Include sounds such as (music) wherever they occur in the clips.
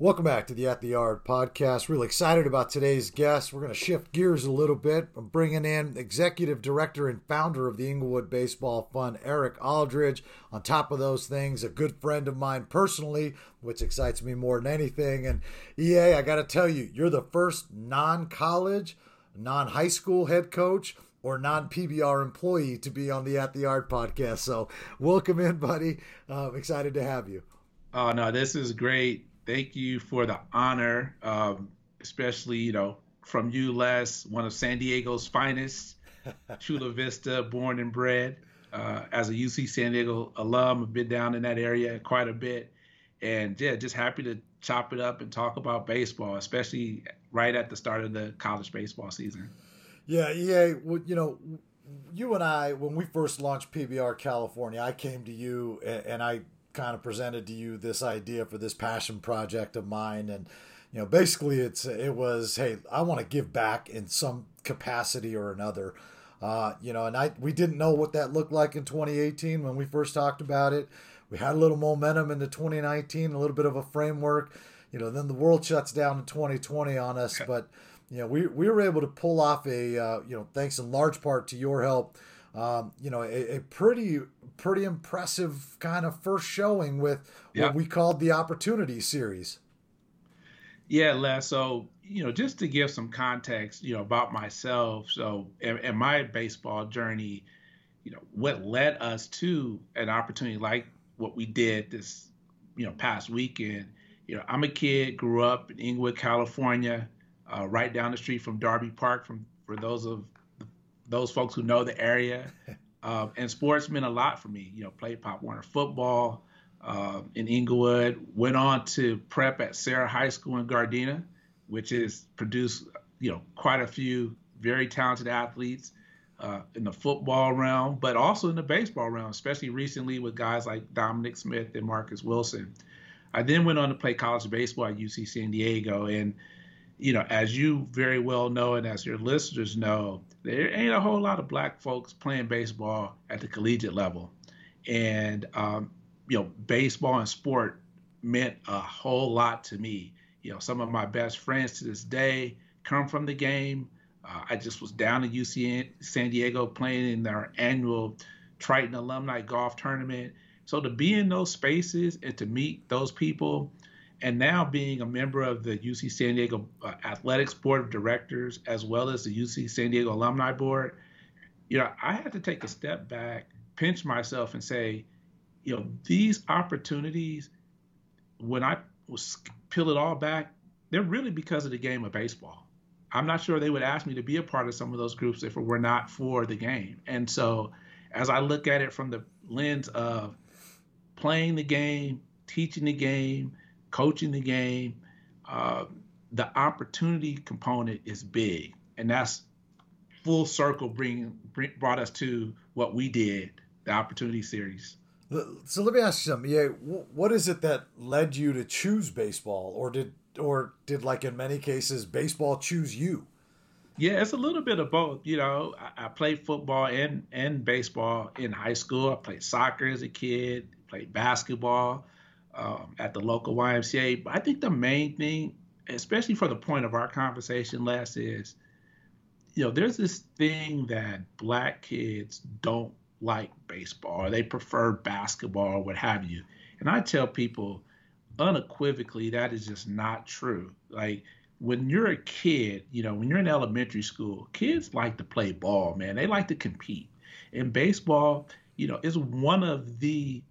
Welcome back to the At the Yard podcast. Really excited about today's guest. We're going to shift gears a little bit. I'm bringing in executive director and founder of the Inglewood Baseball Fund, Eric Aldridge. On top of those things, a good friend of mine personally, which excites me more than anything. And EA, I got to tell you, you're the first non college, non high school head coach or non PBR employee to be on the At the Yard podcast. So, welcome in, buddy. Uh, excited to have you. Oh, no, this is great thank you for the honor, um, especially you know from you, Les, one of San Diego's finest, (laughs) Chula Vista, born and bred. Uh, as a UC San Diego alum, I've been down in that area quite a bit, and yeah, just happy to chop it up and talk about baseball, especially right at the start of the college baseball season. Yeah, yeah. Well, you know, you and I, when we first launched PBR California, I came to you and, and I kind of presented to you this idea for this passion project of mine. And you know basically it's it was hey i want to give back in some capacity or another. Uh, you know and i we didn't know what that looked like in 2018 when we first talked about it. We had a little momentum into 2019 a little bit of a framework. You know then the world shuts down in 2020 on us but you know we, we were able to pull off a uh, you know thanks in large part to your help um, you know, a, a, pretty pretty impressive kind of first showing with what we called the Opportunity Series. Yeah, Les. So you know, just to give some context, you know, about myself. So, in, my baseball journey, you know, what led us to an opportunity like what we did this, you know, past weekend. You know, I'm a kid, grew up in Inglewood, California, uh, right down the street from Darby Park. From for those of those folks who know the area. (laughs) Um, and sports meant a lot for me. You know, played Pop Warner football um, in Inglewood. Went on to prep at Serra High School in Gardena, which has produced you know quite a few very talented athletes uh, in the football realm, but also in the baseball realm, especially recently with guys like Dominic Smith and Marcus Wilson. I then went on to play college baseball at UC San Diego, and you know, as you very well know, and as your listeners know, there ain't a whole lot of black folks playing baseball at the collegiate level. And, um, you know, baseball and sport meant a whole lot to me. You know, some of my best friends to this day come from the game. Uh, I just was down in UC San Diego playing in their annual Triton Alumni Golf Tournament. So to be in those spaces and to meet those people and now being a member of the UC San Diego uh, Athletics Board of Directors as well as the UC San Diego Alumni Board, you know, I had to take a step back, pinch myself, and say, you know, these opportunities, when I was peel it all back, they're really because of the game of baseball. I'm not sure they would ask me to be a part of some of those groups if it were not for the game. And so, as I look at it from the lens of playing the game, teaching the game, coaching the game, uh, the opportunity component is big, and that's full circle bring, bring brought us to what we did, the opportunity series. So let me ask you something. Yeah, what is it that led you to choose baseball, or did or did like in many cases baseball choose you? Yeah, it's a little bit of both. You know, I, I played football and and baseball in high school. I played soccer as a kid, played basketball um, at the local YMCA. But I think the main thing, especially for the point of our conversation, Les, is you know, there's this thing that black kids don't like baseball or they prefer basketball or what have you. And I tell people unequivocally that is just not true. Like when you're a kid, you know, when you're in elementary school, kids like to play ball, man. They like to compete. And baseball, you know, is one of the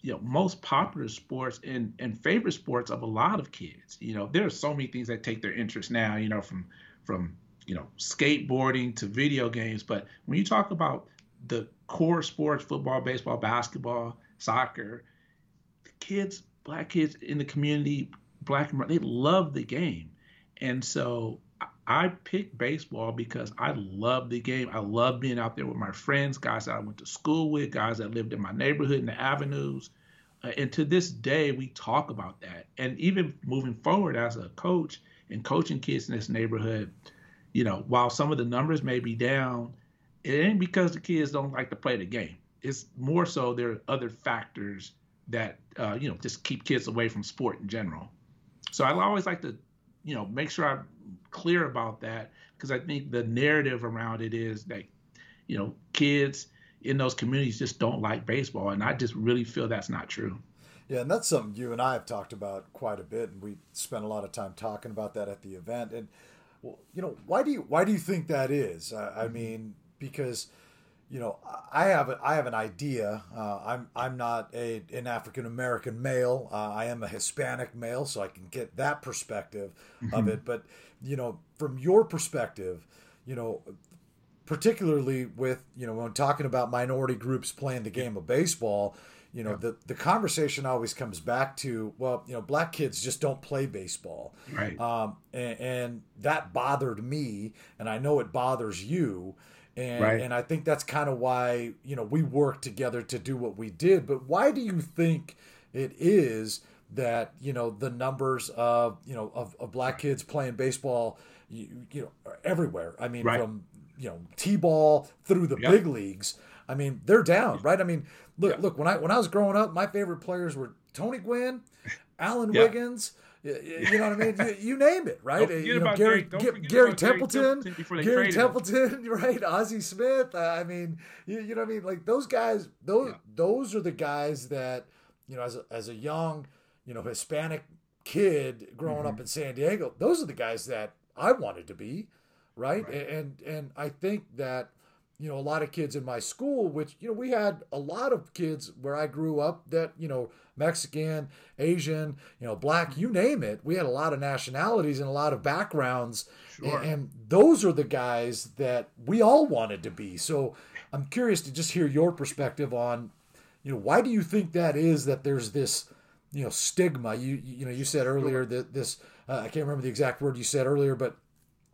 you know most popular sports and and favorite sports of a lot of kids. You know, there are so many things that take their interest now. You know, from from you know skateboarding to video games. But when you talk about the core sports, football, baseball, basketball, soccer, the kids, black kids in the community, black and they love the game, and so I picked baseball because I love the game. I love being out there with my friends, guys that I went to school with, guys that lived in my neighborhood in the avenues. Uh, and to this day, we talk about that. And even moving forward as a coach and coaching kids in this neighborhood, you know, while some of the numbers may be down, it ain't because the kids don't like to play the game. it's more so there are other factors that uh, you know just keep kids away from sport in general. So I always like to, you know, make sure I'm clear about that because I think the narrative around it is that, you know, kids in those communities just don't like baseball, and I just really feel that's not true. Yeah, and that's something you and I have talked about quite a bit, and we spent a lot of time talking about that at the event. And well, you know, why do you why do you think that is? I, I mm-hmm. mean, because you know, I have a, I have an idea. Uh, I'm I'm not a an African American male. Uh, I am a Hispanic male, so I can get that perspective mm-hmm. of it. But you know, from your perspective, you know, particularly with you know when talking about minority groups playing the game of baseball, you know, the the conversation always comes back to well, you know, black kids just don't play baseball, right? Um, and, and that bothered me, and I know it bothers you and right. and I think that's kind of why you know we worked together to do what we did. But why do you think it is that you know the numbers of you know of, of black kids playing baseball you, you know everywhere? I mean, right. from you know t-ball through the yep. big leagues. I mean, they're down, right? I mean, look, look. When I when I was growing up, my favorite players were Tony Gwynn, Alan. Wiggins. You know what I mean? You, you name it, right? You know, Gary, Gary, Gary Templeton, Gary Templeton, Gary (laughs) Templeton right? Ozzie Smith. I mean, you, you know what I mean? Like those guys, those yeah. those are the guys that you know, as a, as a young, you know, Hispanic kid growing mm-hmm. up in San Diego, those are the guys that I wanted to be, right? right? And and I think that you know, a lot of kids in my school, which, you know, we had a lot of kids where I grew up that, you know, Mexican, Asian, you know, black, you name it. We had a lot of nationalities and a lot of backgrounds. Sure. And, and those are the guys that we all wanted to be. So I'm curious to just hear your perspective on, you know, why do you think that is that there's this, you know, stigma? You, you know, you said earlier that this, uh, I can't remember the exact word you said earlier, but,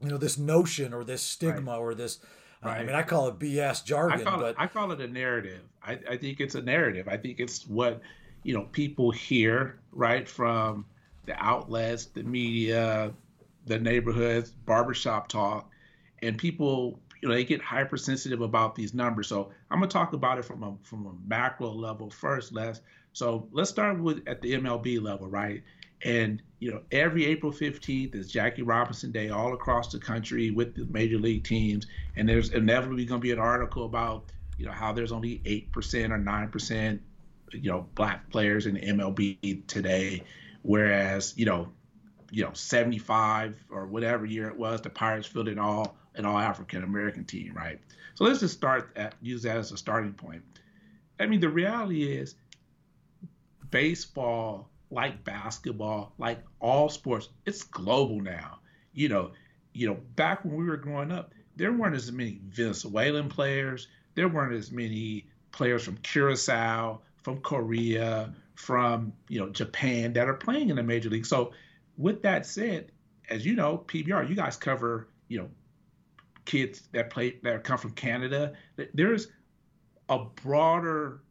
you know, this notion or this stigma right. or this, Right. I mean, I call it BS jargon, I call but it, I call it a narrative. I, I think it's a narrative. I think it's what you know people hear right from the outlets, the media, the neighborhoods, barbershop talk, and people you know they get hypersensitive about these numbers. So I'm gonna talk about it from a from a macro level first, Les. So let's start with at the MLB level, right? And you know, every April 15th is Jackie Robinson Day all across the country with the major league teams. And there's inevitably going to be an article about you know how there's only eight percent or nine percent you know black players in MLB today, whereas you know you know 75 or whatever year it was the Pirates fielded all an all African American team, right? So let's just start at use that as a starting point. I mean, the reality is baseball like basketball, like all sports, it's global now. You know, you know, back when we were growing up, there weren't as many Venezuelan players, there weren't as many players from Curacao, from Korea, from you know Japan that are playing in the major league. So, with that said, as you know, PBR, you guys cover you know kids that play that come from Canada. There's a broader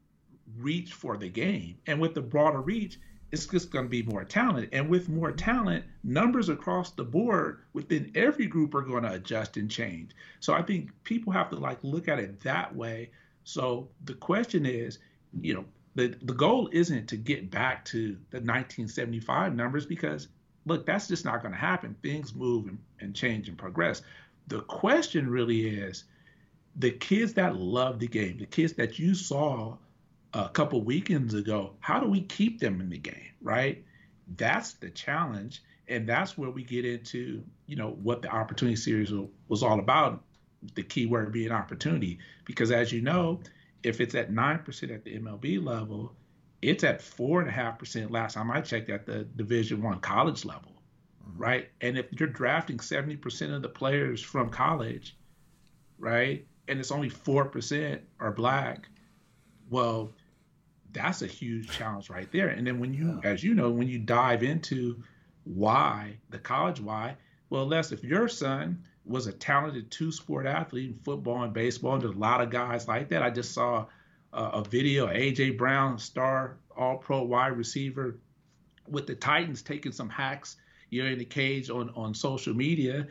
reach for the game, and with the broader reach, it's just going to be more talent. And with more talent, numbers across the board within every group are going to adjust and change. So I think people have to like look at it that way. So the question is, you know, the, the goal isn't to get back to the 1975 numbers because look, that's just not going to happen. Things move and, and change and progress. The question really is the kids that love the game, the kids that you saw a couple weekends ago, how do we keep them in the game, right? That's the challenge. And that's where we get into, you know, what the opportunity series was all about. The key word being opportunity. Because as you know, if it's at 9% at the MLB level, it's at four and a half percent last time I checked at the division one college level. Mm-hmm. Right. And if you're drafting 70% of the players from college, right, and it's only 4% are black, well, that's a huge challenge right there. And then when you, yeah. as you know, when you dive into why, the college why, well, Les, if your son was a talented two sport athlete in football and baseball, and there's a lot of guys like that. I just saw uh, a video, AJ Brown, star all pro wide receiver with the Titans taking some hacks, you know, in the cage on, on social media,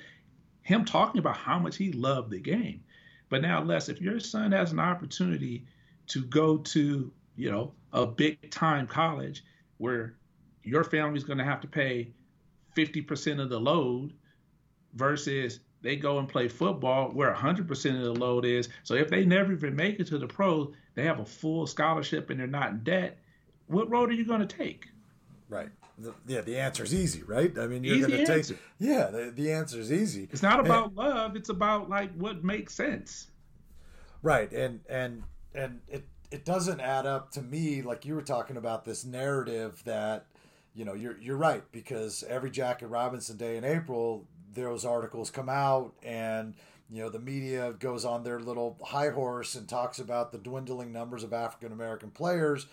him talking about how much he loved the game. But now, Les, if your son has an opportunity to go to, you know, a big time college where your family's going to have to pay 50% of the load versus they go and play football where 100% of the load is. So if they never even make it to the pros, they have a full scholarship and they're not in debt. What road are you going to take? Right. The, yeah, the answer is easy, right? I mean, you're going to take. It. Yeah, the, the answer is easy. It's not about and, love. It's about like what makes sense. Right, and and and it it doesn't add up to me like you were talking about this narrative that you know you're you're right because every Jackie Robinson day in April those articles come out and you know the media goes on their little high horse and talks about the dwindling numbers of African American players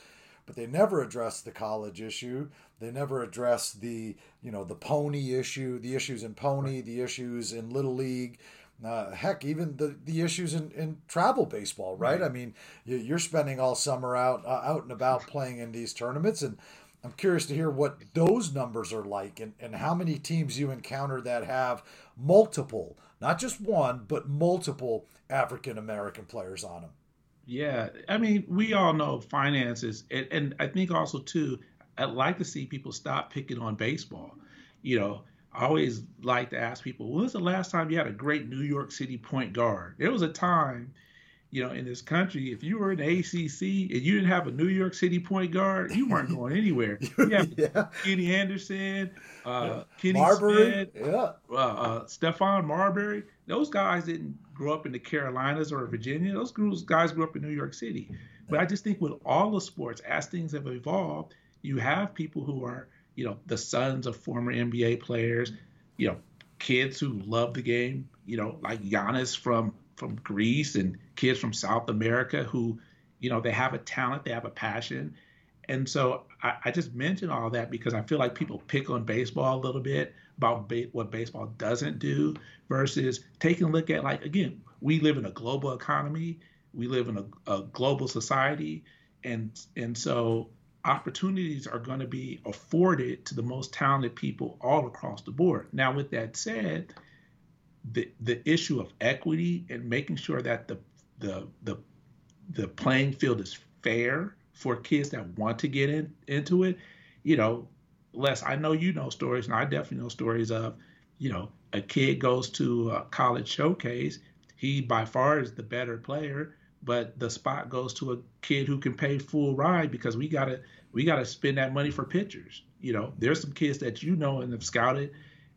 but they never address the college issue they never address the you know the pony issue the issues in pony the issues in little league uh, heck, even the, the issues in, in travel baseball, right? right. I mean, you're spending all summer out uh, out and about playing in these tournaments, and I'm curious to hear what those numbers are like and, and how many teams you encounter that have multiple, not just one, but multiple African American players on them. Yeah, I mean, we all know finances, and, and I think also too, I'd like to see people stop picking on baseball. You know, I always like to ask people, when was the last time you had a great New York City point guard? There was a time you know, in this country, if you were in the ACC and you didn't have a New York City point guard, you weren't (laughs) going anywhere. (laughs) Yeah. Kenny Anderson, uh, Kenny Marbury, Smith, yeah. uh, uh, Stephon Marbury. Those guys didn't grow up in the Carolinas or Virginia. Those guys grew up in New York City. But I just think with all the sports, as things have evolved, you have people who are, you know, the sons of former NBA players, you know, kids who love the game, you know, like Giannis from from Greece and kids from South America who, you know, they have a talent, they have a passion. And so I, I just mention all that because I feel like people pick on baseball a little bit about ba- what baseball doesn't do versus taking a look at, like, again, we live in a global economy, we live in a, a global society. And, and so opportunities are going to be afforded to the most talented people all across the board. Now, with that said, the the issue of equity and making sure that the the the the playing field is fair for kids that want to get in into it. You know, Les, I know you know stories, and I definitely know stories of, you know, a kid goes to a college showcase. He by far is the better player, but the spot goes to a kid who can pay full ride because we gotta we gotta spend that money for pitchers. You know, there's some kids that you know and have scouted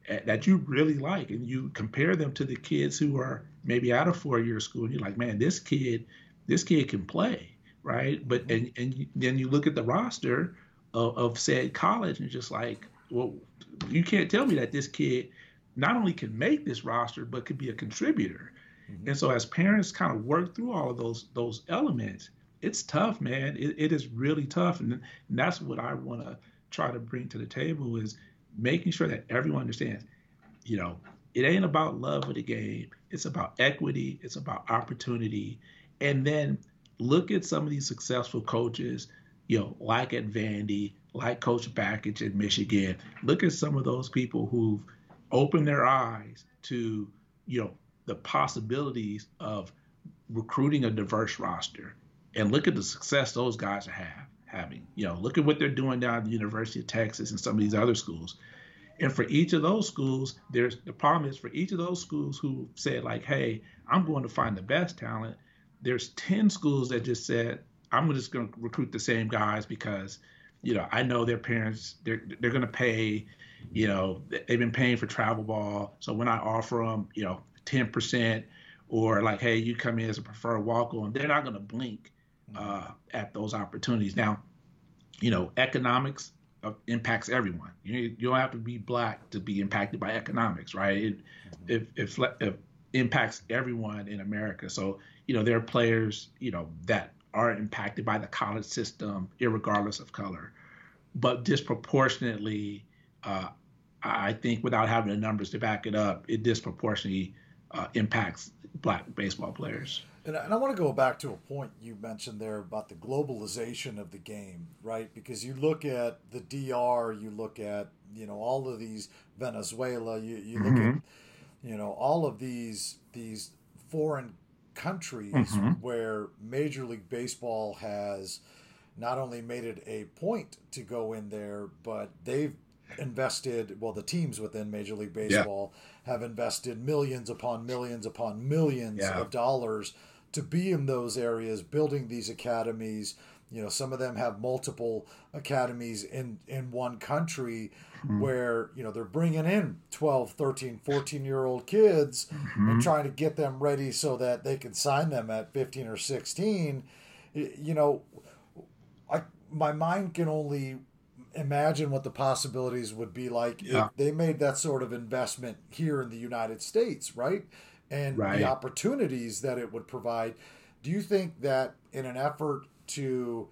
that you really like and you compare them to the kids who are maybe out of four year school and you're like man this kid this kid can play right but mm-hmm. and and you, then you look at the roster of, of said college and just like well you can't tell me that this kid not only can make this roster but could be a contributor mm-hmm. and so as parents kind of work through all of those those elements it's tough man it, it is really tough and, and that's what i want to try to bring to the table is making sure that everyone understands, you know, it ain't about love of the game. It's about equity. It's about opportunity. And then look at some of these successful coaches, you know, like at Vandy, like Coach Bakich at Michigan. Look at some of those people who've opened their eyes to, you know, the possibilities of recruiting a diverse roster. And look at the success those guys have having. You know, look at what they're doing down at the University of Texas and some of these other schools. And for each of those schools, there's the problem is for each of those schools who said like, "Hey, I'm going to find the best talent." There's 10 schools that just said, "I'm just going to recruit the same guys because, you know, I know their parents they're they're going to pay, you know, they've been paying for travel ball, so when I offer them, you know, 10% or like, "Hey, you come in as a preferred walk-on," they're not going to blink uh, at those opportunities. Now, you know, economics uh, impacts everyone. You, you don't have to be black to be impacted by economics, right? It, mm-hmm. impacts everyone in America. So, you know, there are players, you know, that are impacted by the college system, regardless of color, but disproportionately, uh, I think, without having the numbers to back it up, it disproportionately uh, impacts black baseball players. And, and I want to go back to a point you mentioned there about the globalization of the game, right? Because you look at the DR, you look at you know all of these Venezuela, you, you look mm-hmm. at you know all of these these foreign countries mm-hmm. where Major League Baseball has not only made it a point to go in there, but they've invested well the teams within major league baseball yeah. have invested millions upon millions upon millions yeah. of dollars to be in those areas building these academies you know some of them have multiple academies in in one country mm-hmm. where you know they're bringing in 12 13 14 year old kids mm-hmm. and trying to get them ready so that they can sign them at 15 or 16 you know i my mind can only imagine what the possibilities would be like yeah. if they made that sort of investment here in the United States, right? And right. the opportunities that it would provide. Do you think that in an effort to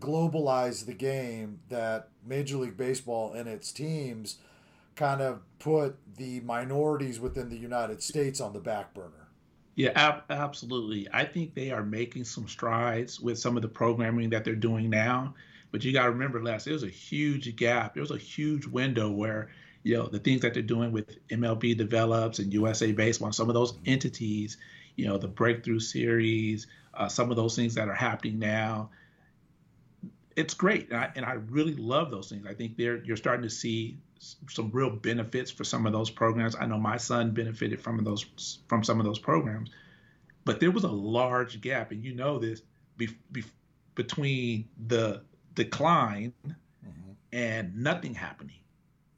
globalize the game, that Major League Baseball and its teams kind of put the minorities within the United States on the back burner? Yeah, ab- absolutely. I think they are making some strides with some of the programming that they're doing now. But you got to remember, Les there was a huge gap. There was a huge window where, you know, the things that they're doing with MLB develops and USA Baseball, some of those entities, you know, the breakthrough series, uh, some of those things that are happening now. It's great, and I, and I really love those things. I think they're you're starting to see some real benefits for some of those programs. I know my son benefited from those from some of those programs, but there was a large gap, and you know this be, be, between the decline mm-hmm. and nothing happening.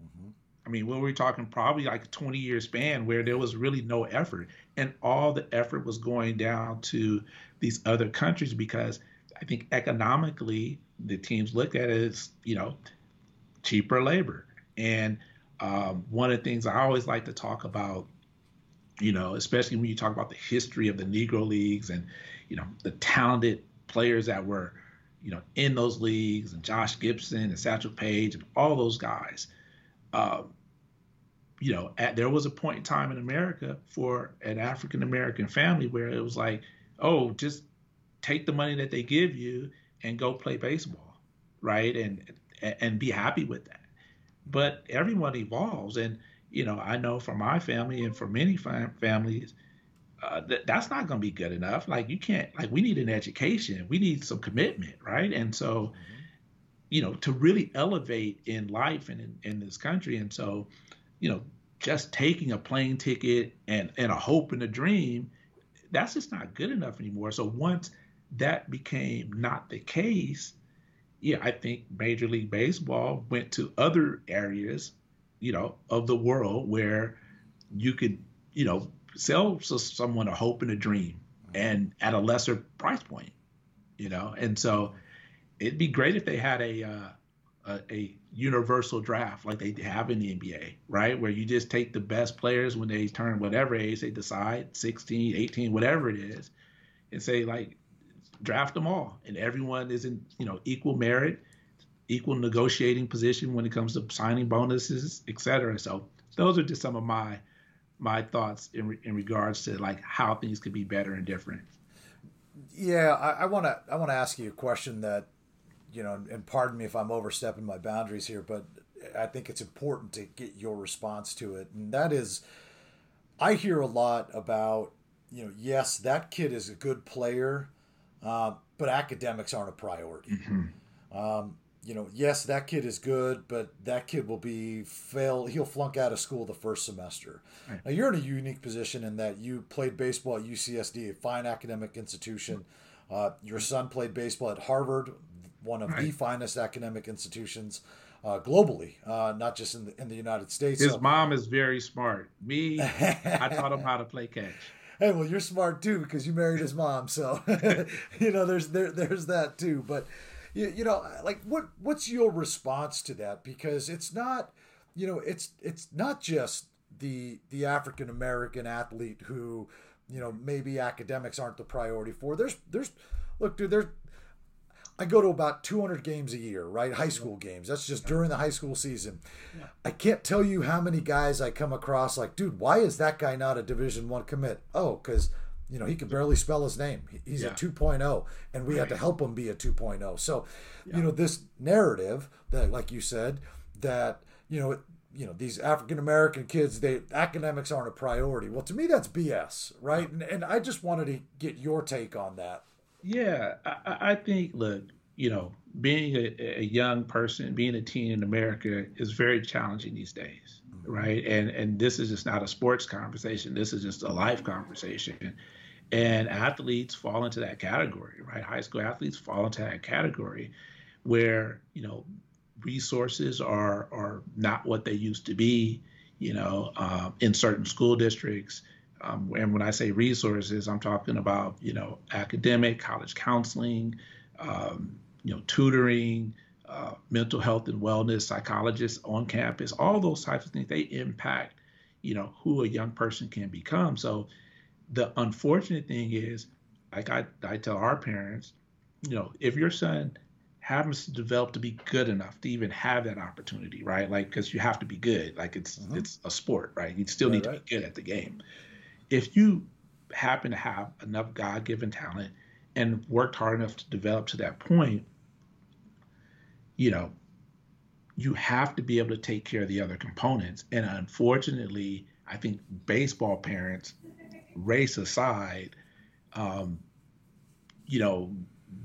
Mm-hmm. I mean, when we're talking probably like a 20 year span where there was really no effort, and all the effort was going down to these other countries because I think economically the teams look at it as, you know, cheaper labor. And um, one of the things I always like to talk about, you know, especially when you talk about the history of the Negro Leagues and, you know, the talented players that were you know, in those leagues, and Josh Gibson and Satchel Paige and all those guys. Um, you know, at, there was a point in time in America for an African American family where it was like, oh, just take the money that they give you and go play baseball, right? And and be happy with that. But everyone evolves, and you know, I know for my family and for many fam- families, uh, th- that's not going to be good enough. Like you can't like we need an education, we need some commitment, right? And so, mm-hmm. you know, to really elevate in life and in, in this country, and so, you know, just taking a plane ticket and and a hope and a dream, that's just not good enough anymore. So once that became not the case, yeah, I think Major League Baseball went to other areas, you know, of the world where you could, you know, sell someone a hope and a dream and at a lesser price point, you know? And so it'd be great if they had a, uh, a, a, universal draft like they have in the NBA, right? Where you just take the best players when they turn whatever age they decide, 16, 18, whatever it is, and say like draft them all and everyone is in, you know, equal merit, equal negotiating position when it comes to signing bonuses, et cetera. So those are just some of my my thoughts in, in regards to like how things could be better and different. Yeah, I want to I want to ask you a question that, you know, and pardon me if I'm overstepping my boundaries here, but I think it's important to get your response to it, and that is, I hear a lot about, you know, yes, that kid is a good player, uh, but academics aren't a priority. Mm-hmm. Um, you know, yes, that kid is good, but that kid will be fail. He'll flunk out of school the first semester. Right. Now you're in a unique position in that you played baseball at UCSD, a fine academic institution. Uh, your son played baseball at Harvard, one of right. the finest academic institutions uh, globally, uh, not just in the in the United States. His so, mom is very smart. Me, I taught him how to play catch. (laughs) Hey, well, you're smart too because you married his mom, so (laughs) you know there's there there's that too, but you, you know like what what's your response to that because it's not you know it's it's not just the the African American athlete who you know maybe academics aren't the priority for there's there's look dude there's I go to about 200 games a year, right? High school games. That's just during the high school season. I can't tell you how many guys I come across like, dude, why is that guy not a Division 1 commit? Oh, cuz you know, he could barely spell his name. He's yeah. a 2.0, and we right. had to help him be a 2.0. So, yeah. you know, this narrative that, like you said, that, you know, you know these African American kids, they academics aren't a priority. Well, to me, that's BS, right? And, and I just wanted to get your take on that. Yeah, I, I think look, you know, being a, a, young person, being a teen in America is very challenging these days, mm-hmm. right? And and this is just not a sports conversation. This is just a life conversation. And athletes fall into that category, right? High school athletes fall into that category where, you know, resources are are not what they used to be, you know, uh, in certain school districts. Um, and when I say resources, I'm talking about, you know, academic, college counseling, um, you know, tutoring, uh, mental health and wellness, psychologists on campus, all those types of things, they impact, you know, who a young person can become. So the unfortunate thing is, like I, I tell our parents, you know, if your son happens to develop to be good enough to even have that opportunity, right? Like, because you have to be good. Like it's mm-hmm. it's a sport, right? You still need right. to be good at the game. If you happen to have enough God-given talent and worked hard enough to develop to that point, you know, you have to be able to take care of the other components. And unfortunately, I think baseball parents, race aside, um, you know,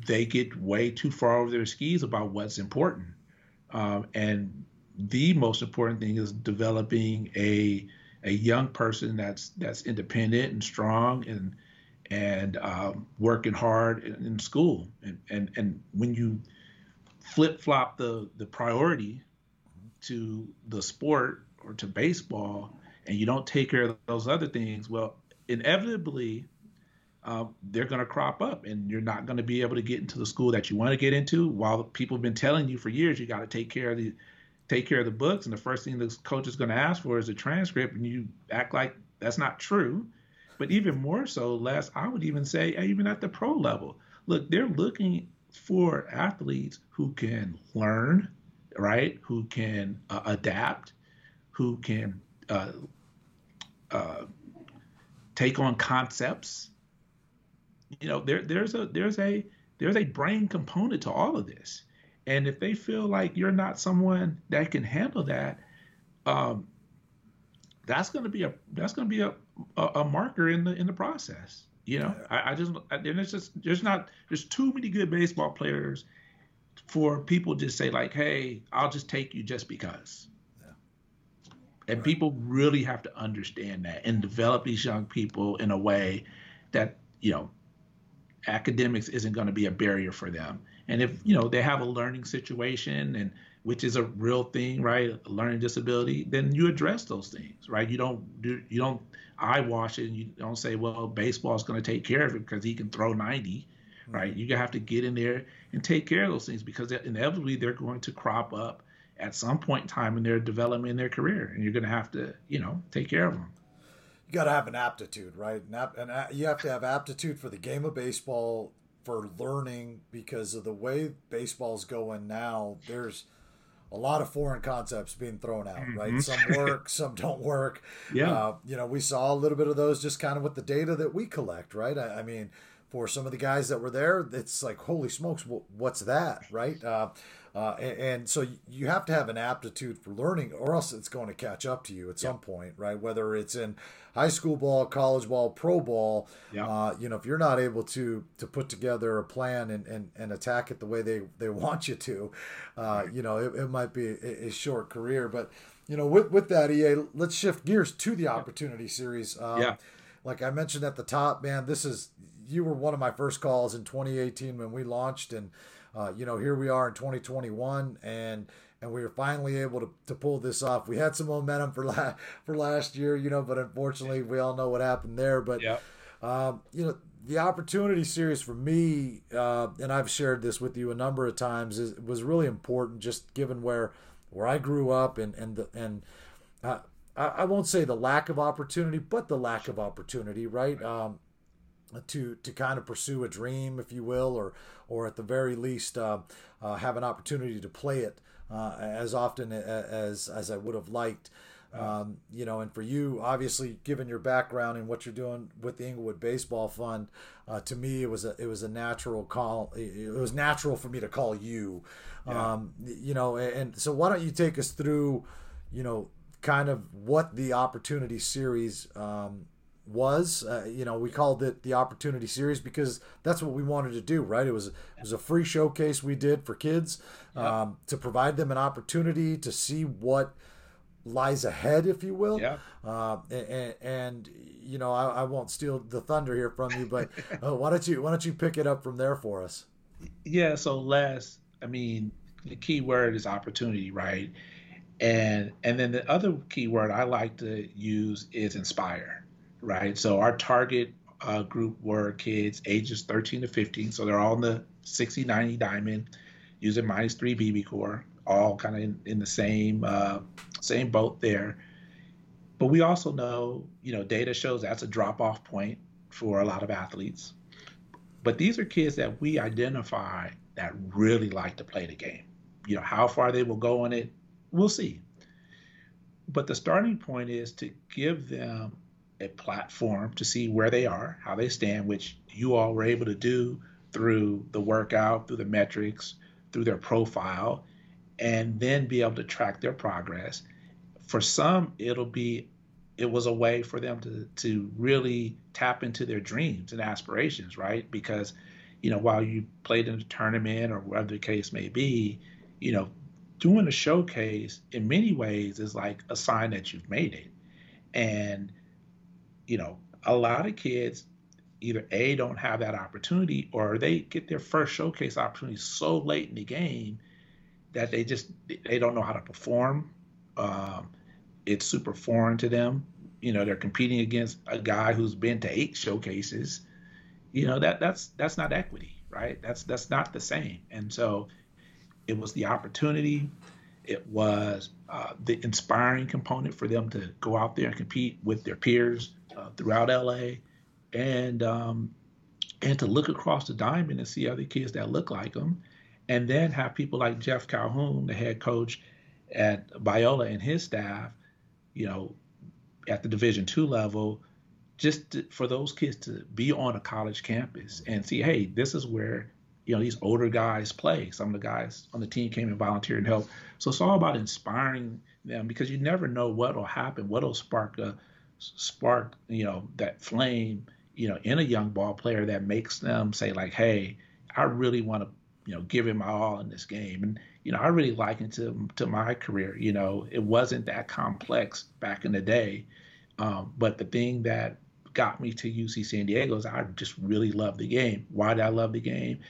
they get way too far over their skis about what's important. Um, and the most important thing is developing a a young person that's that's independent and strong and and um, working hard in, in, school. And, and and when you flip flop the the priority to the sport or to baseball, and you don't take care of those other things, well, inevitably uh, they're going to crop up, and you're not going to be able to get into the school that you want to get into. While people have been telling you for years, you got to take care of the take care of the books, and the first thing the coach is going to ask for is a transcript, and you act like that's not true. But even more so, Les I would even say, even at the pro level, look, they're looking for athletes who can learn, right? Who can uh, adapt, who can uh, uh, take on concepts. You know, there, there's a there's a there's a brain component to all of this, and if they feel like you're not someone that can handle that, um, that's going to be a that's going to be a a, a marker in the in the process. You know. I, I, just and it's just there's not there's too many good baseball players for people to say like, hey, I'll just take you just because. And people really have to understand that and develop these young people in a way that you know academics isn't going to be a barrier for them. And if you know they have a learning situation and which is a real thing, right? A learning disability, then you address those things, right? You don't do you don't eyewash it and you don't say, well, baseball's going to take care of it because he can throw 90, mm-hmm. right? You have to get in there and take care of those things because inevitably they're going to crop up at some point in time in their development in their career, and you're going to have to, you know, take care of them. You got to have an aptitude, right? And, and you have to have aptitude for the game of baseball, for learning, because of the way baseball's going now. There's a lot of foreign concepts being thrown out, mm-hmm. right? Some (laughs) work, some don't work. Yeah. Uh, you know, we saw a little bit of those just kind of with the data that we collect, right? I, I mean, for some of the guys that were there, it's like, holy smokes, what's that, right? Uh, uh, and, and, so you have to have an aptitude for learning, or else it's going to catch up to you at yeah. some point, right? Whether it's in high school ball, college ball, pro ball, yeah. uh, you know, if you're not able to to put together a plan and, and, and attack it the way they, they (laughs) want you to, uh, you know, it, it might be a, a, short career. But you know, with with that EA, let's shift gears to the Opportunity Series. Um, yeah. Like I mentioned at the top, man, this is you were one of my first calls in 2018 when we launched and uh, you know, here we are in 2021, and and we were finally able to, to pull this off. We had some momentum for (laughs) la- for last year, you know, but unfortunately, we all know what happened there. But yep. um, you know, the opportunity series for me, uh, and I've shared this with you a number of times, is was really important, just given where where I grew up and and the, and. Uh, I, won't say the lack of opportunity, but the lack of opportunity, right? Um, to to kind of pursue a dream, if you will, or or at the very least uh, uh, have an opportunity to play it uh, as often as as I would have liked. Um, you know, and for you, obviously, given your background and what you're doing with the Inglewood Baseball Fund, uh, to me, it was a it was a natural call. It was natural for me to call you. Yeah. Um, you know, and so why don't you take us through, you know, kind of what the opportunity series um, was. Uh, you know, we called it the opportunity series because that's what we wanted to do, right? It was it was a free showcase we did for kids um, to provide them an opportunity to see what lies ahead, if you will. Yeah. Uh, and, and, you know, I, I, won't steal the thunder here from you, but (laughs) uh, why don't you why don't you pick it up from there for us? Yeah. So, Les, I mean, the key word is opportunity, right? And and then the other key word I like to use is inspire, right? So our target uh, group were kids ages 13 to 15, so they're all in the 60 90 diamond using minus three BBCOR, all kind of in, in the same uh, same boat there. But we also know, you know, data shows that's a drop off point for a lot of athletes. But these are kids that we identify that really like to play the game. You know, how far they will go in it, we'll see. But the starting point is to give them a platform to see where they are, how they stand, which you all were able to do through the workout, through the metrics, through their profile, and then be able to track their progress. For some, it'll be it was a way for them to to really tap into their dreams and aspirations, right? Because you know, while you played in a tournament or whatever the case may be, you know, doing a showcase in many ways is like a sign that you've made it. And you know, a lot of kids either a don't have that opportunity or they get their first showcase opportunity so late in the game that they just they don't know how to perform. Um, it's super foreign to them. You know, they're competing against a guy who's been to eight showcases. You know that that's that's not equity, right? That's that's not the same. And so, it was the opportunity. It was uh, the inspiring component for them to go out there and compete with their peers uh, throughout LA, and um, and to look across the diamond and see other kids that look like them, and then have people like Jeff Calhoun, the head coach at Biola and his staff, you know, at the Division two level, just to, for those kids to be on a college campus and see, hey, this is where you know these older guys play. Some of the guys on the team came and volunteered and helped. So it's all about inspiring them because you never know what will happen, what will spark a spark, you know, that flame, you know, in a young ball player that makes them say like, hey, I really want to you know, giving my all in this game. And, you know, I really liken to to my career. You know, it wasn't that complex back in the day. Um, but the thing that got me to UC San Diego is I just really love the game. Why did I love the game?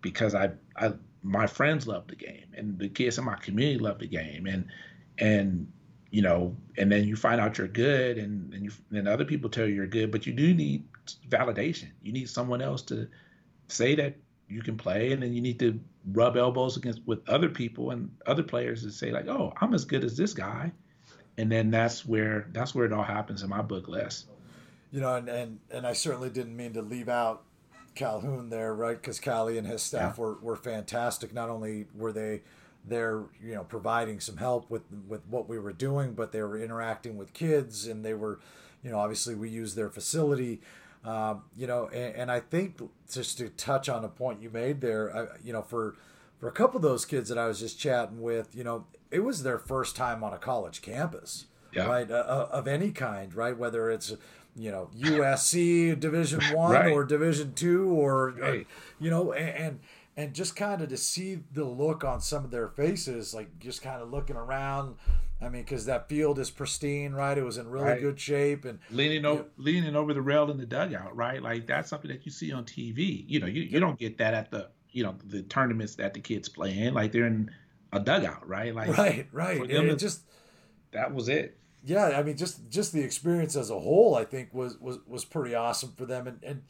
Because I, I my friends love the game and the kids in my community love the game and and you know and then you find out you're good and and, you, and other people tell you you're good but you do need validation you need someone else to say that you can play, and then you need to rub elbows against with other people and other players to say like, oh, I'm as good as this guy, and then that's where that's where it all happens in my book, Les. You know, and and, and I certainly didn't mean to leave out Calhoun there, right? Because Callie and his staff yeah. were, were fantastic. Not only were they there, you know, providing some help with with what we were doing, but they were interacting with kids, and they were, you know, obviously we used their facility. Um, you know, and, and, I think just to touch on a point you made there, I, you know, for for a couple of those kids that I was just chatting with, you know, it was their first time on a college campus, yeah. right, uh, uh of any kind, right, whether it's you know USC Division (laughs) One right. or Division Two or, right. or, you know, and, and and just kind of to see the look on some of their faces, like just kind of looking around, I mean, because that field is pristine, right? It was in really right. good shape, and leaning over, leaning over the rail in the dugout, right? Like that's something that you see on TV. You know, you, you don't get that at the you know the tournaments that the kids play in. Like they're in a dugout, right? Like right, right. And it just that was it. Yeah, I mean, just just the experience as a whole, I think was was was pretty awesome for them, and and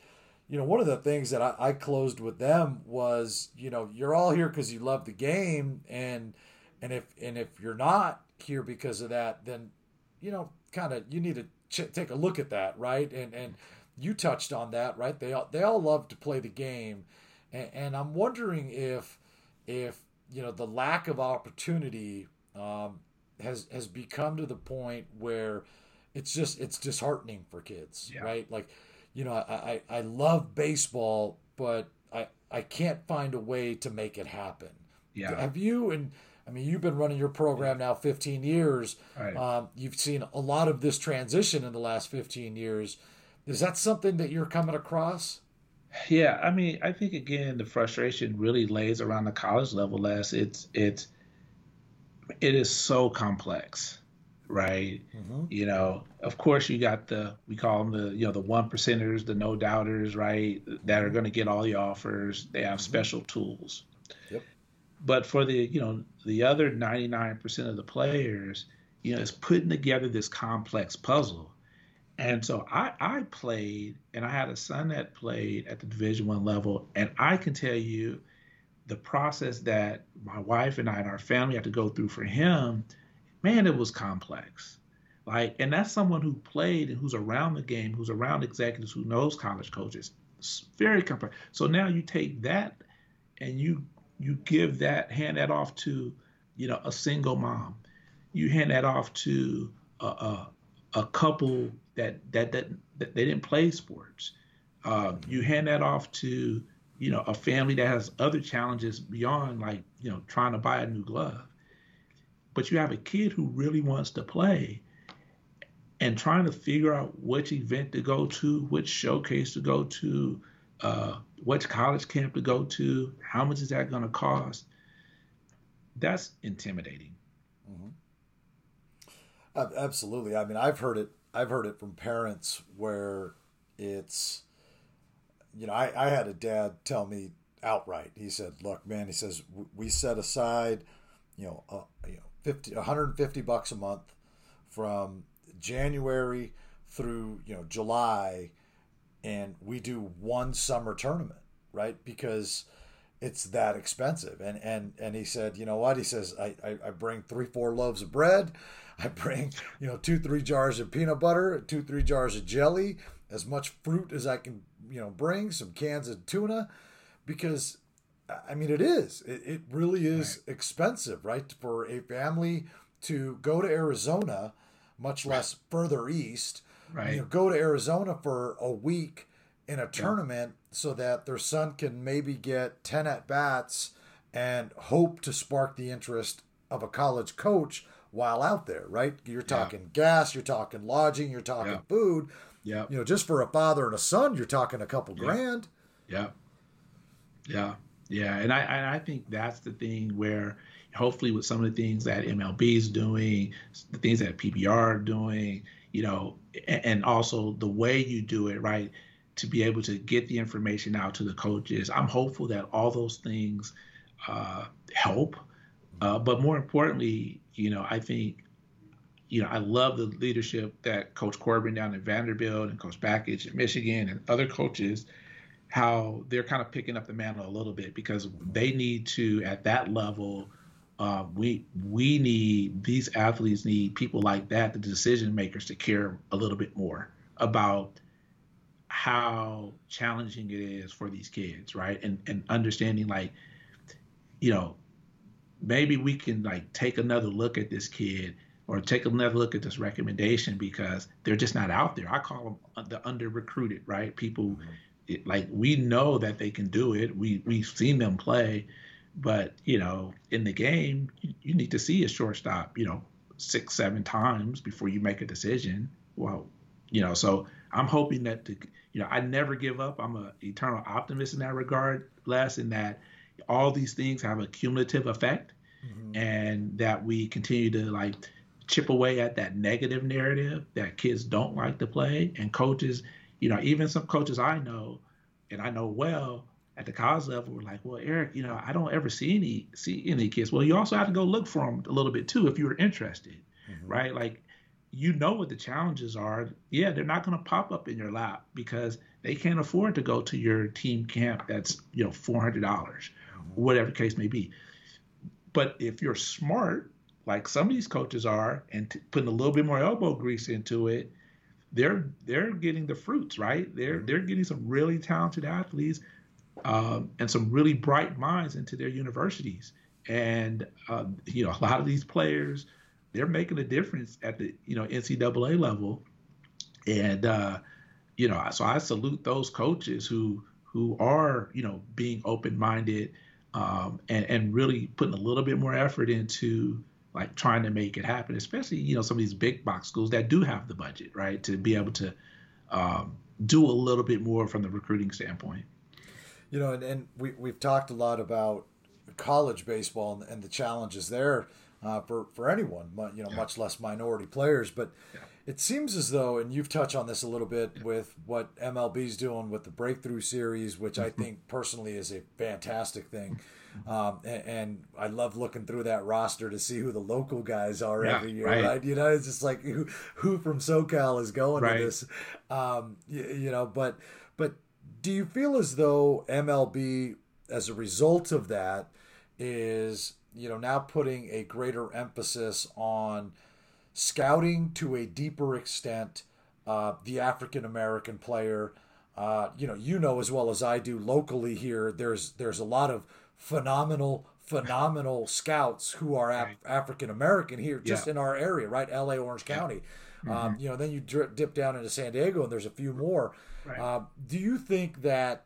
you know, one of the things that I, I closed with them was, you know, you're all here because you love the game, and and if and if you're not here because of that, then you know, kind of you need to ch- take a look at that, right? And and you touched on that, right? They all they all love to play the game, and, and I'm wondering if if you know the lack of opportunity um, has has become to the point where it's just it's disheartening for kids, yeah. right? Like, you know, I, I I love baseball, but I I can't find a way to make it happen. Yeah. Have you and I mean, you've been running your program now 15 years. Right. Um, you've seen a lot of this transition in the last 15 years. Is that something that you're coming across? Yeah, I mean, I think again the frustration really lays around the college level. Les, it's it's it is so complex, right? Mm-hmm. You know, of course you got the we call them the you know the one percenters, the no doubters, right? That are going to get all the offers. They have mm-hmm. special tools. Yep. But for the you know the other ninety nine percent of the players, you know, it's putting together this complex puzzle and so I, I played, and I had a son that played at the Division One level, and I can tell you the process that my wife and I and our family had to go through for him. Man, it was complex. Like, and that's someone who played and who's around the game, who's around executives, who knows college coaches. It's very complex. So now you take that and you you give that hand that off to you know a single mom you hand that off to a, a, a couple that that that, that they didn't play sports. Uh, you hand that off to you know a family that has other challenges beyond like you know trying to buy a new glove. But you have a kid who really wants to play, and trying to figure out which event to go to, which showcase to go to, uh, which college camp to go to, how much is that going to cost? That's intimidating. Mm-hmm. Absolutely. I mean, I've heard it. I've heard it from parents where it's, you know, I, I had a dad tell me outright. He said, "Look, man," he says, "we set aside, you know, uh, you know, 50, 150 bucks a month from January through you know July, and we do one summer tournament, right? Because." it's that expensive. And and and he said, you know what? He says, I, I, I, bring three, four loaves of bread. I bring, you know, two, three jars of peanut butter, two, three jars of jelly, as much fruit as I can, you know, bring, some cans of tuna, because I mean, it is. It, it really is right. expensive, right? For a family to go to Arizona, much less further east, right. you know, go to Arizona for a week in a tournament yeah. so that their son can maybe get 10 at bats and hope to spark the interest of a college coach while out there, right? You're talking yeah. gas, you're talking lodging, you're talking yeah. food. Yeah. You know, just for a father and a son, you're talking a couple grand. Yeah. Yeah. Yeah. And I and I think that's the thing where hopefully with some of the things that MLB is doing, the things that PBR are doing, you know, and, and also the way you do it, right? To be able to get the information out to the coaches. I'm hopeful that all those things uh, help. Uh, but more importantly, you know, I think, you know, I love the leadership that Coach Corbin down at Vanderbilt and Coach Bakich at Michigan and other coaches, how they're kind of picking up the mantle a little bit because they need to at that level. Uh, we we need these athletes need people like that, the decision makers, to care a little bit more about how challenging it is for these kids, right? And and understanding like, you know, maybe we can like take another look at this kid or take another look at this recommendation because they're just not out there. I call them the under recruited, right? People mm-hmm. It, like we know that they can do it. We we've seen them play, but you know, in the game, you, you need to see a shortstop, you know, six seven times before you make a decision. Well, you know, so I'm hoping that the you know I never give up. I'm an eternal optimist in that regard, Les in that all these things have a cumulative effect mm-hmm. and that we continue to like chip away at that negative narrative that kids don't like to play and coaches you know even some coaches i know and i know well at the college level were like well eric you know i don't ever see any see any kids well you also have to go look for them a little bit too if you're interested mm-hmm. right like you know what the challenges are yeah they're not going to pop up in your lap because they can't afford to go to your team camp that's you know $400 mm-hmm. whatever case may be but if you're smart, like some of these coaches are, and t- putting a little bit more elbow grease into it, they're they're getting the fruits, right? They're they're getting some really talented athletes um, and some really bright minds into their universities. And uh, you know, a lot of these players, they're making a difference at the you know NCAA level. And uh, you know, so I salute those coaches who who are you know being open minded um, and and really putting a little bit more effort into like trying to make it happen, especially you know some of these big box schools that do have the budget, right, to be able to um, do a little bit more from the recruiting standpoint. You know, and, and we we've talked a lot about college baseball and, and the challenges there uh, for for anyone, you know, yeah. much less minority players. But yeah. it seems as though, and you've touched on this a little bit yeah. with what MLB's doing with the Breakthrough Series, which I mm-hmm. think personally is a fantastic thing. Um, and, and, I love looking through that roster to see who the local guys are every year, right. right. You know, it's just like who, who from SoCal is going right. to this, um, you, you know. But but do you feel as though MLB, as a result of that, is you know now putting a greater emphasis on scouting to a deeper extent uh, the African American player. Uh, you know, you know as well as I do locally here. There's there's a lot of phenomenal phenomenal scouts who are Af- African American here just yeah. in our area, right? L.A. Orange County. Um, mm-hmm. Um, you know, then you drip, dip down into San Diego, and there's a few more. Right. Uh, do you think that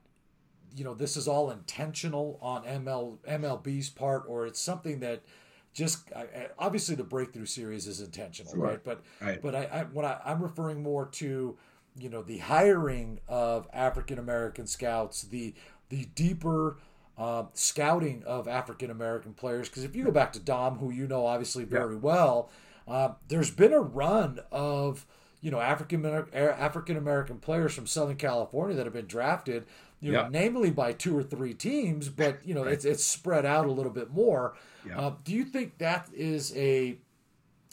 you know this is all intentional on ML MLB's part, or it's something that just obviously the breakthrough series is intentional, sure. right? But right. but I, I when I, I'm referring more to you know the hiring of African American scouts, the the deeper uh, scouting of African American players. Because if you go back to Dom, who you know obviously very yeah. well, uh, there's been a run of you know African African American players from Southern California that have been drafted you know, namely by two or three teams, but you know, right. it's it's spread out a little bit more. Uh, do you think that is a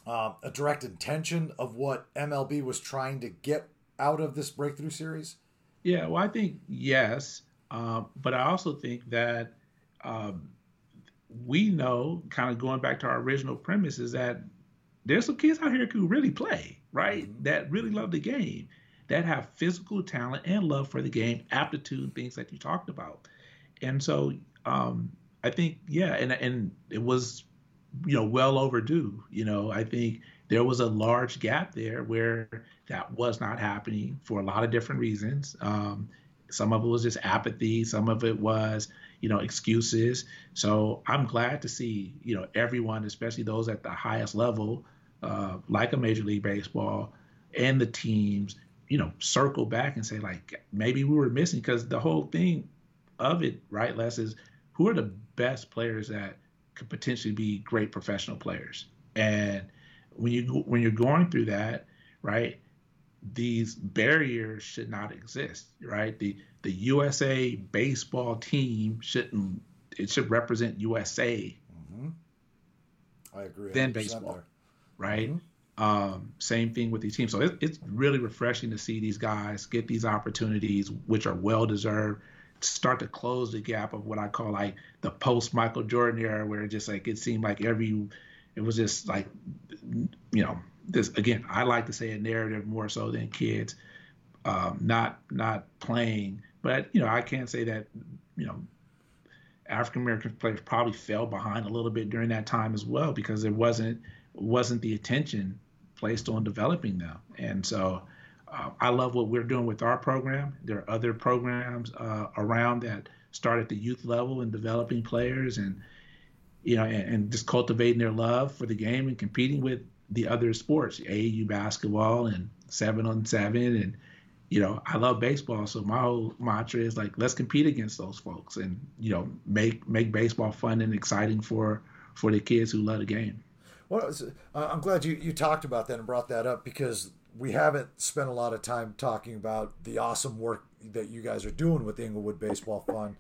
uh, a direct intention of what MLB was trying to get out of this breakthrough series? Yeah, well, I think yes, um, but I also think that um, we know, kind of going back to our original premise, is that there's some kids out here who really play, right? Mm-hmm. That really love the game that have physical talent and love for the game, aptitude, things that you talked about. And so um, I think, yeah, and and it was, you know, well overdue. You know, I think there was a large gap there where that was not happening for a lot of different reasons. Um, some of it was just apathy. Some of it was, you know, excuses. So I'm glad to see, you know, everyone, especially those at the highest level, uh, like a Major League Baseball, and the teams you know, circle back and say like maybe we were missing because the whole thing of it, right, Les, is who are the best players that could potentially be great professional players. And when you when you're going through that, right, these barriers should not exist, right? The the USA baseball team shouldn't it should represent USA. Mm-hmm. I agree. Then baseball, right? Mm-hmm. Um, same thing with these teams. So it, it's really refreshing to see these guys get these opportunities, which are well deserved. Start to close the gap of what I call like the post Michael Jordan era, where it just like it seemed like every, it was just like, you know, this again. I like to say a narrative more so than kids, um, not not playing. But you know, I can't say that, you know, African American players probably fell behind a little bit during that time as well because there wasn't wasn't the attention placed on developing them. And so uh, I love what we're doing with our program. There are other programs uh, around that start at the youth level and developing players and you know and, and, just cultivating their love for the game and competing with the other sports, AAU basketball and seven on seven and you know, I love baseball, so my whole mantra is like, let's compete against those folks, and you know, make make baseball fun and exciting for for the kids who love the game. Well, uh, I'm glad you, you talked about that and brought that up because we haven't spent a lot of time talking about the awesome work that you guys are doing with the Inglewood Baseball Fund.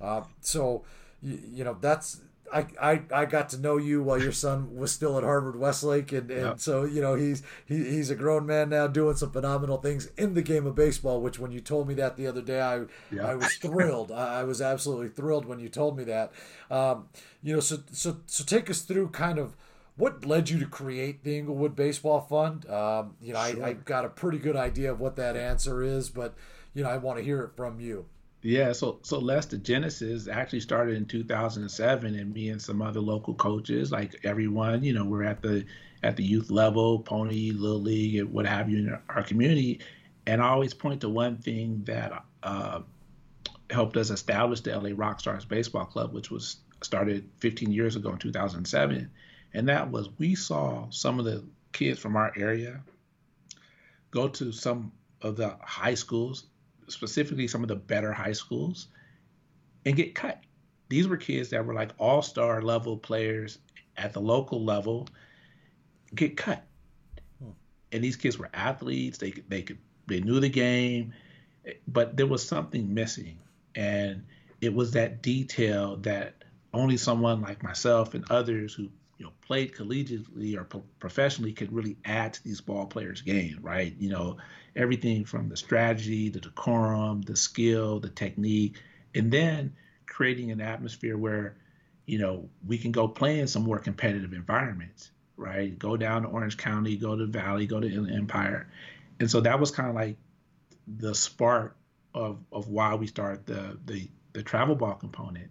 Uh, so, you, you, know, that's I, I I got to know you while your son was still at Harvard Westlake, and, and yep. so you know he's he, he's a grown man now doing some phenomenal things in the game of baseball. Which when you told me that the other day, I yep. I was thrilled. I, was absolutely thrilled when you told me that. Um, you know, so so so take us through kind of what led you to create the Inglewood Baseball Fund? Um, you know, sure. I, I got a pretty good idea of what that answer is, but you know, I want to hear it from you. Yeah, so so Les the genesis actually started in 2007, and me and some other local coaches, like everyone, you know, we're at the at the youth level, Pony, Little League, and what have you in our community. And I always point to one thing that uh, helped us establish the LA Rockstars Baseball Club, which was started 15 years ago in 2007. And that was we saw some of the kids from our area go to some of the high schools, specifically some of the better high schools, and get cut. These were kids that were like all star level players at the local level, get cut. Hmm. And these kids were athletes. They they could they knew the game, but there was something missing, and it was that detail that only someone like myself and others who you know played collegiately or pro- professionally could really add to these ball players' game, right? You know, everything from the strategy, the decorum, the skill, the technique, and then creating an atmosphere where you know we can go play in some more competitive environments, right? Go down to Orange County, go to Valley, go to Empire, and so that was kind of like the spark of of why we started the the the travel ball component.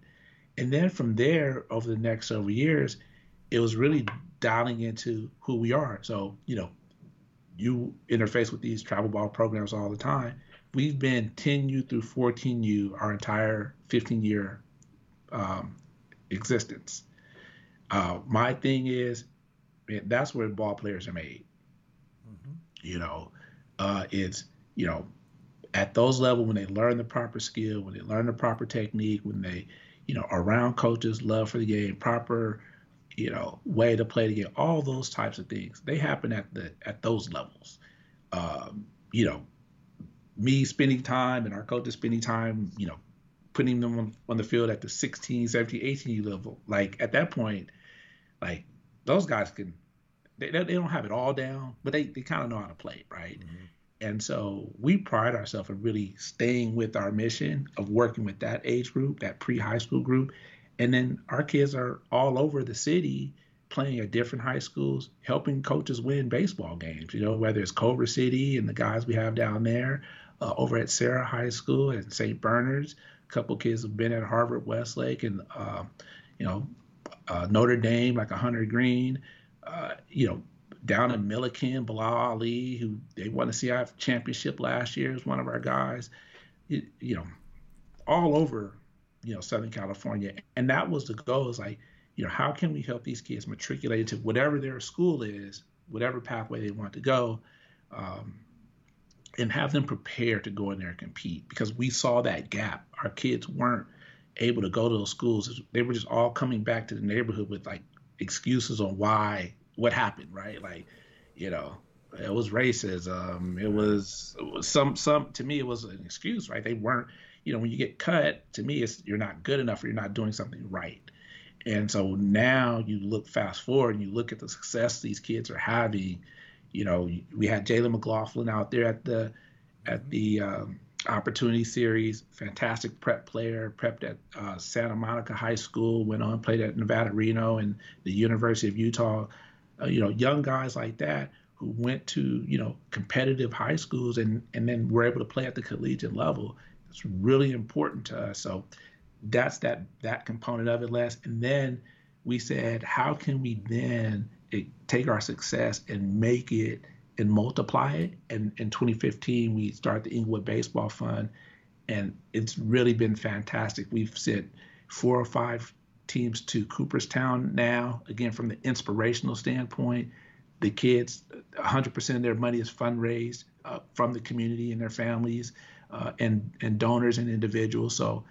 And then from there, over the next several years, it was really dialing into who we are. So, you know, you interface with these travel ball programs all the time. We've been 10U through 14U our entire 15 year um, existence. Uh, my thing is, man, that's where ball players are made. Mm-hmm. You know, uh, it's, you know, at those levels when they learn the proper skill, when they learn the proper technique, when they, you know, around coaches, love for the game, proper, you know, way to play the game, all those types of things. They happen at the at those levels. Um, you know, me spending time and our coaches spending time, you know, putting them on, on the field at the 16, 17, 18 level. Like at that point, like those guys can they, they don't have it all down, but they, they kind of know how to play it, right? Mm-hmm. And so we pride ourselves in really staying with our mission of working with that age group, that pre high school group. And then our kids are all over the city playing at different high schools, helping coaches win baseball games, you know, whether it's Culver City and the guys we have down there, uh, over at Serra High School and St. Bernard's. A couple kids have been at Harvard Westlake and, uh, you know, uh, Notre Dame, like a Hunter Green, Uh, you know, down in Millikan, Bilal Ali, who they won the CIF championship last year, is one of our guys. You, you know, all over, you know, Southern California, and that was the goal. Is like, you know, how can we help these kids matriculate into whatever their school is, whatever pathway they want to go, um, and have them prepared to go in there and compete because we saw that gap. Our kids weren't able to go to those schools. They were just all coming back to the neighborhood with like excuses on why what happened, right? Like, you know, it was racism. It was, it was some some to me it was an excuse, right? They weren't, you know, when you get cut, to me it's you're not good enough or you're not doing something right. And so now you look fast forward and you look at the success these kids are having. You know, we had Jalen McLaughlin out there at the at the um, Opportunity Series, fantastic prep player, prepped at uh, Santa Monica High School, went on played at Nevada Reno and the University of Utah uh, you know, young guys like that who went to, you know, competitive high schools and, and then were able to play at the collegiate level. It's really important to us. So that's that that component of it, Les. And then we said, how can we then take our success and make it and multiply it? And in 2015, we started the Inglewood Baseball Fund, and it's really been fantastic. We've sent four or five teams to Cooperstown now. Again, from the inspirational standpoint, the kids, 100% of their money is fundraised uh, from the community and their families uh, and and donors and individuals. So,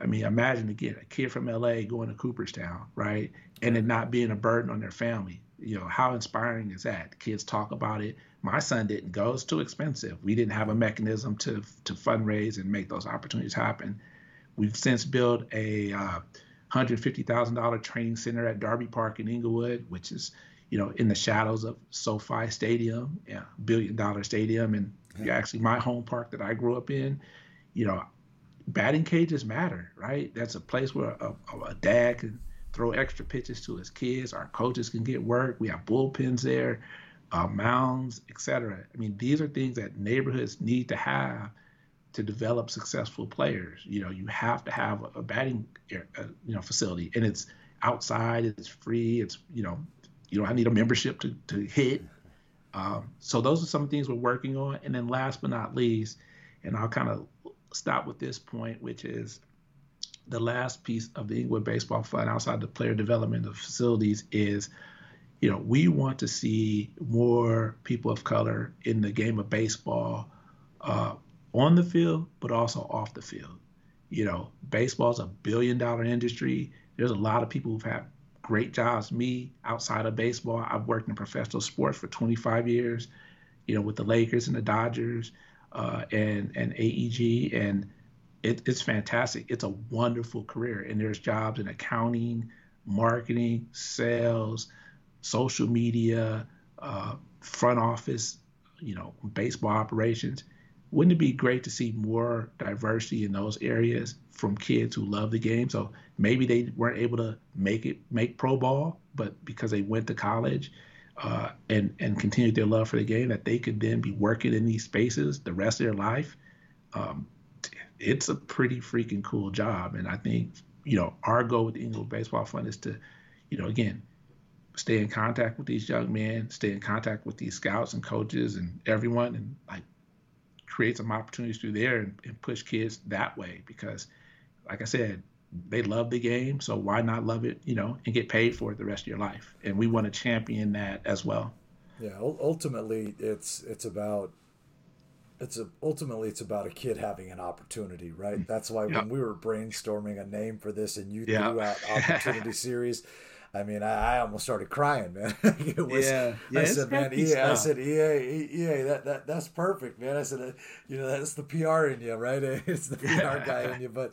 I mean, imagine again a kid from LA going to Cooperstown, right, and it not being a burden on their family. You know, how inspiring is that? Kids talk about it. My son didn't go; it's too expensive. We didn't have a mechanism to to fundraise and make those opportunities happen. We've since built a uh, $150,000 training center at Darby Park in Inglewood, which is, you know, in the shadows of SoFi Stadium, yeah, billion dollar stadium, and yeah. actually my home park that I grew up in. You know, batting cages matter, right? That's a place where a, a dad can throw extra pitches to his kids. Our coaches can get work. We have bullpens there, uh, mounds, etc. I mean, these are things that neighborhoods need to have to develop successful players. You know, you have to have a batting, you know, facility, and it's outside. It's free. It's you know, you don't need a membership to to hit. Um, so those are some things we're working on. And then last but not least, and I'll kind of stop with this point, which is the last piece of the Inglewood Baseball Fund outside the player development of facilities is, you know, we want to see more people of color in the game of baseball uh, on the field, but also off the field. You know, baseball is a billion dollar industry. There's a lot of people who've had great jobs. Me, outside of baseball, I've worked in professional sports for 25 years, you know, with the Lakers and the Dodgers uh, and, and AEG. And it, it's fantastic. It's a wonderful career. And there's jobs in accounting, marketing, sales, social media, uh, front office, you know, baseball operations wouldn't it be great to see more diversity in those areas from kids who love the game? So maybe they weren't able to make it make pro ball, but because they went to college uh, and and continued their love for the game, that they could then be working in these spaces the rest of their life. Um, it's a pretty freaking cool job, and I think you know our goal with the Inglewood Baseball Fund is to, you know, again, stay in contact with these young men, stay in contact with these scouts and coaches and everyone, and like create some opportunities through there and, and push kids that way because, like I said, they love the game, so why not love it, you know, and get paid for it the rest of your life? And we want to champion that as well. Yeah, ultimately, it's it's about it's a, ultimately it's about a kid having an opportunity, right? That's why when we were brainstorming a name for this and you threw out (laughs) opportunity series, I mean, I, I almost started crying, man. (laughs) it was, yeah, yeah, I said, man, EA, I said, EA, EA, that, that that's perfect, man. I said, uh, you know, that's the PR in you, right? (laughs) It's the PR (laughs) guy in you, but.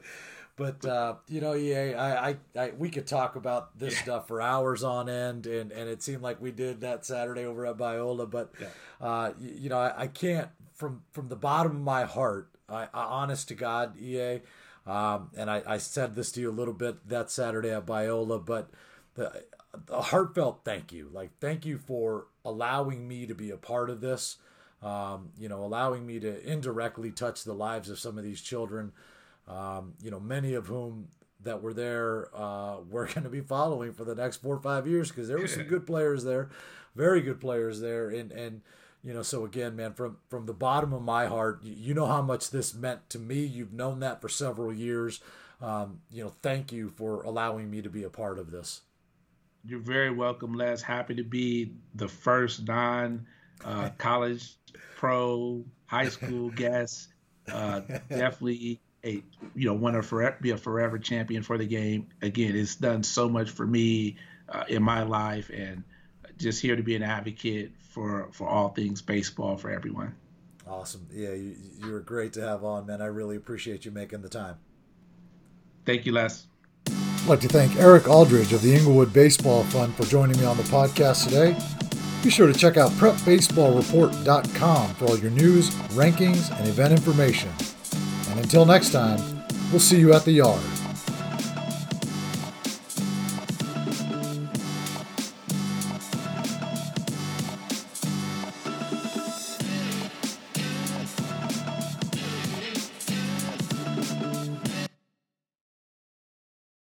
But uh, you know, EA, I, I, I, we could talk about this yeah. stuff for hours on end, and, and it seemed like we did that Saturday over at Biola. But yeah. uh, you, you, know, I, I, can't from from the bottom of my heart, I, I honest to God, EA, um, and I, I said this to you a little bit that Saturday at Biola, but the, a heartfelt thank you. Like, thank you for allowing me to be a part of this. Um, you know, allowing me to indirectly touch the lives of some of these children. Um, you know, many of whom that were there uh, (laughs) we're going to be following for the next four or five years because there were some (laughs) good players there, very good players there, and and you know, so again, man, from from the bottom of my heart, you know how much this meant to me. You've known that for several years. Um, you know, thank you for allowing me to be a part of this. You're very welcome, Les. Happy to be the first non uh, college, pro, high school (laughs) guest. Uh, definitely a you know want to forever, be a forever champion for the game. Again, it's done so much for me uh, in my life, and just here to be an advocate for for all things baseball for everyone. Awesome. Yeah, you, you're great to have on, man. I really appreciate you making the time. Thank you, Les. I'd like to thank Eric Aldridge of the Inglewood Baseball Fund for joining me on the podcast today. Be sure to check out prepbaseballreport.com for all your news, rankings, and event information. And until next time, we'll see you at the yard.